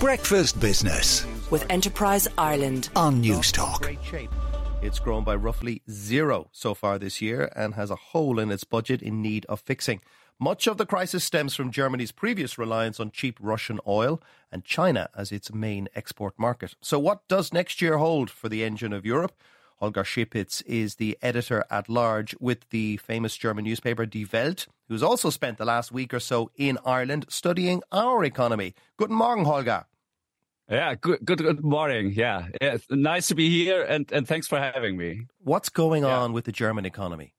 Breakfast Business with Enterprise Ireland on Newstalk. Great shape. It's grown by roughly zero so far this year and has a hole in its budget in need of fixing. Much of the crisis stems from Germany's previous reliance on cheap Russian oil and China as its main export market. So, what does next year hold for the engine of Europe? Holger Zschäpitz is the editor at large with the famous German newspaper Die Welt, who's also spent the last week or so in Ireland studying our economy. Guten Morgen, Holger. Yeah, good, good, good morning. Yeah, yeah nice to be here, and and thanks for having me. What's going Yeah. on with the German economy?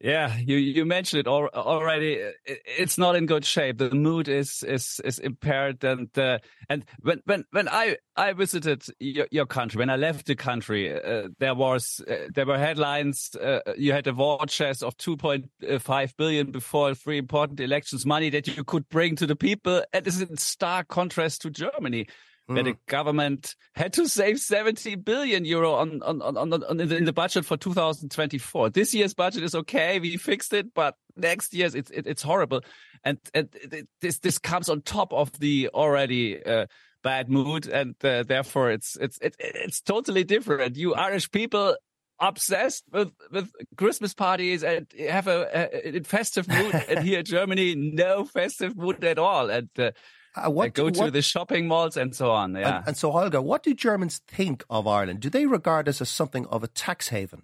Yeah, you you mentioned it al- already. It's not in good shape. The mood is is is impaired, and uh, and when when when I I visited your, your country, when I left the country, uh, there was uh, there were headlines. Uh, you had a war chest of two point five billion before three important elections, money that you could bring to the people, and is in stark contrast to Germany. Where the government had to save 70 billion euro on, on, on, on, on in, the, in the budget for 2024. This year's budget is okay. We fixed it, but next year's it's, it, it's horrible. And, and it- this, this comes on top of the already, uh, bad mood. And, uh, therefore it's, it's, it, it's totally different. You Irish people obsessed with, with Christmas parties and have a, a, a festive mood. and here in Germany, no festive mood at all. And, uh, Uh, I what, go to the shopping malls and so on. Yeah. and, and so, Holger, what do Germans think of Ireland? Do they regard us as something of a tax haven?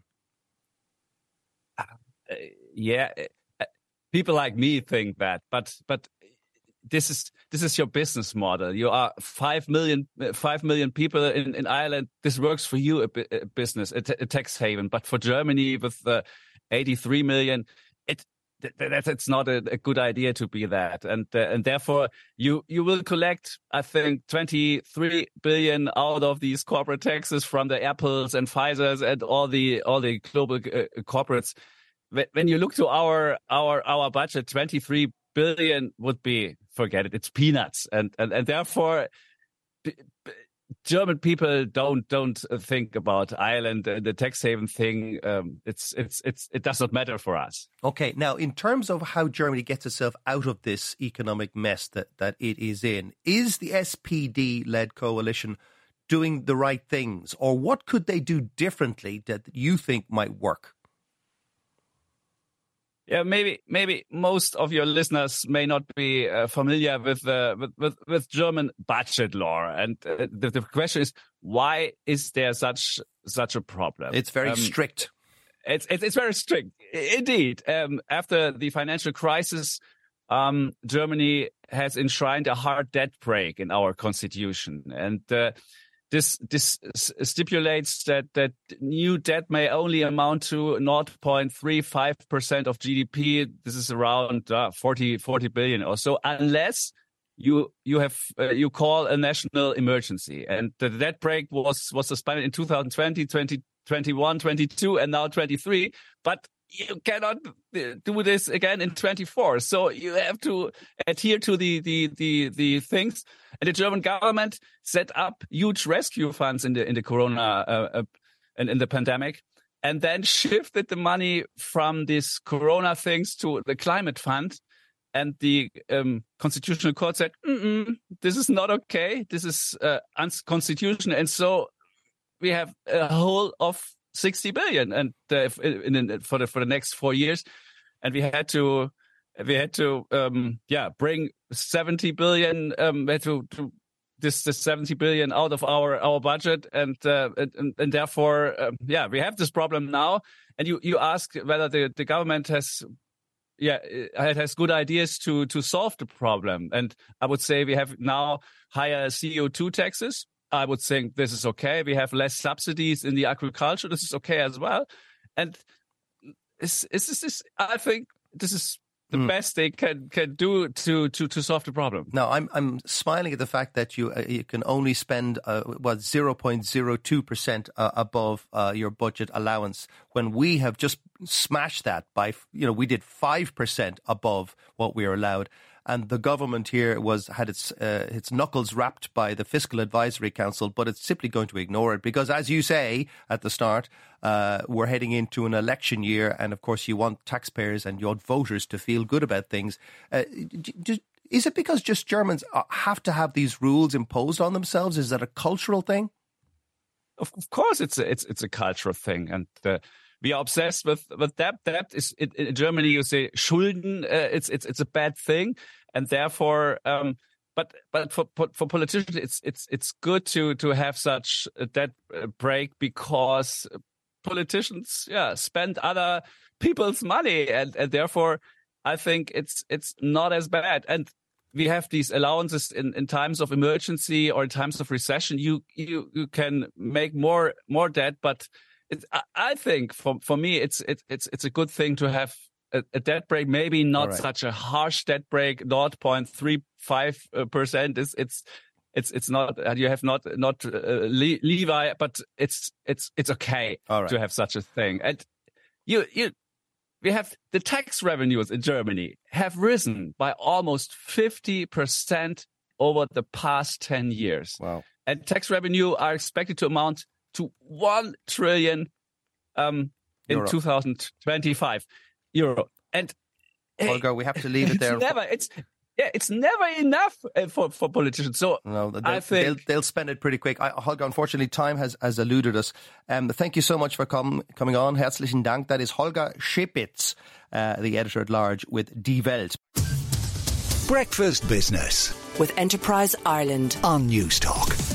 yeah, uh, people like me think that, but but this is this is your business model. You are five million uh, five million people in, in Ireland. This works for you a, a business a, tax haven, but for Germany with uh, eighty three million, it. Th- th- That's it's not a, a good idea to be that, and uh, and therefore you you will collect I think twenty three billion out of these corporate taxes from the Apples and Pfizer's and all the all the global uh, corporates when you look to our our our budget, 23 billion would be forget it. It's peanuts, and and and therefore. b- b- German people don't don't think about Ireland and the tax haven thing. Um, it's it's it's it does not matter for us. Okay, now in terms of how Germany gets itself out of this economic mess that, that it is in, is the SPD led coalition doing the right things, or what could they do differently that you think might work? Yeah, maybe maybe most of your listeners may not be uh, familiar with, uh, with with with German budget law, and uh, the, the question is why is there such such a problem? It's very Um, strict. It's it's, it's very strict, indeed. Um, after the financial crisis, um, Germany has enshrined a hard debt brake in our constitution, and uh, this this stipulates that that new debt may only amount to 0.35 percent of GDP. This is around uh, 40 40 billion or so, unless you you have uh, you call a national emergency and the debt brake was was suspended in 2020 2021 22 and now 23 but you cannot uh, do this again in 24 so you have to adhere to the the the the things and the german government set up huge rescue funds in the in the corona uh, uh, and in the pandemic and then shifted the money from these corona things to the climate fund and the um, constitutional court said, "This is not okay. This is uh, unconstitutional." And so we have a hole of sixty billion, and uh, in, in, for the for the next four years, and we had to we had to um, yeah bring seventy billion um, we had to, to this this 70 billion out of our our budget and uh, and, and therefore um, yeah we have this problem now and you you ask whether the the government has yeah, it has good ideas to to solve the problem. And I would say we have now higher CO2 taxes. I would think this is okay. We have less subsidies in the agriculture. This is okay as well. And is is this is I think this is the best they can can do to to to solve the problem. Now, I'm I'm smiling at the fact that you uh, you can only spend uh, what zero point zero two percent uh, above uh, your budget allowance when we have just smashed that by you know we did five percent above what we are allowed, and the government here was had its uh, its knuckles rapped by the fiscal advisory council, but it's simply going to ignore it because, as you say at the start, uh, we're heading into an election year, and of course you want taxpayers and you want voters to feel good about things. Uh, d- d- Is it because just Germans uh, have to have these rules imposed on themselves? Is that a cultural thing? Of, course, it's a, it's it's a cultural thing, and uh, we are obsessed with with debt. Debt is it, in Germany you say Schulden. Uh, it's it's it's a bad thing, and therefore. Um, but but for for politicians, it's it's it's good to to have such a debt uh, brake because politicians, yeah, spend other people's money, and and therefore, I think it's it's not as bad. And we have these allowances in, in times of emergency or in times of recession. You you you can make more more debt, but it, I, think for for me, it's it, it's it's a good thing to have a, a debt brake. Maybe not right. such a harsh debt brake. 0.35 percent is it's it's it's not you have not not uh, Levi, but it's it's it's okay right. to have such a thing. And you you we have the tax revenues in Germany have risen by almost 50% over the past 10 years. Wow. And tax revenue are expected to amount to 1 trillion um, in euro. 2025 euro. And Holger, we have to leave it there. Never, it's yeah, it's never enough uh, for, for politicians. So no, they'll, I think they'll, they'll, spend it pretty quick. I, Holger, unfortunately, time has, has eluded us. Um, thank you so much for com- coming on. Herzlichen Dank. That is Holger Zschäpitz, uh, the editor at large with Die Welt. Breakfast Business with Enterprise Ireland on Newstalk.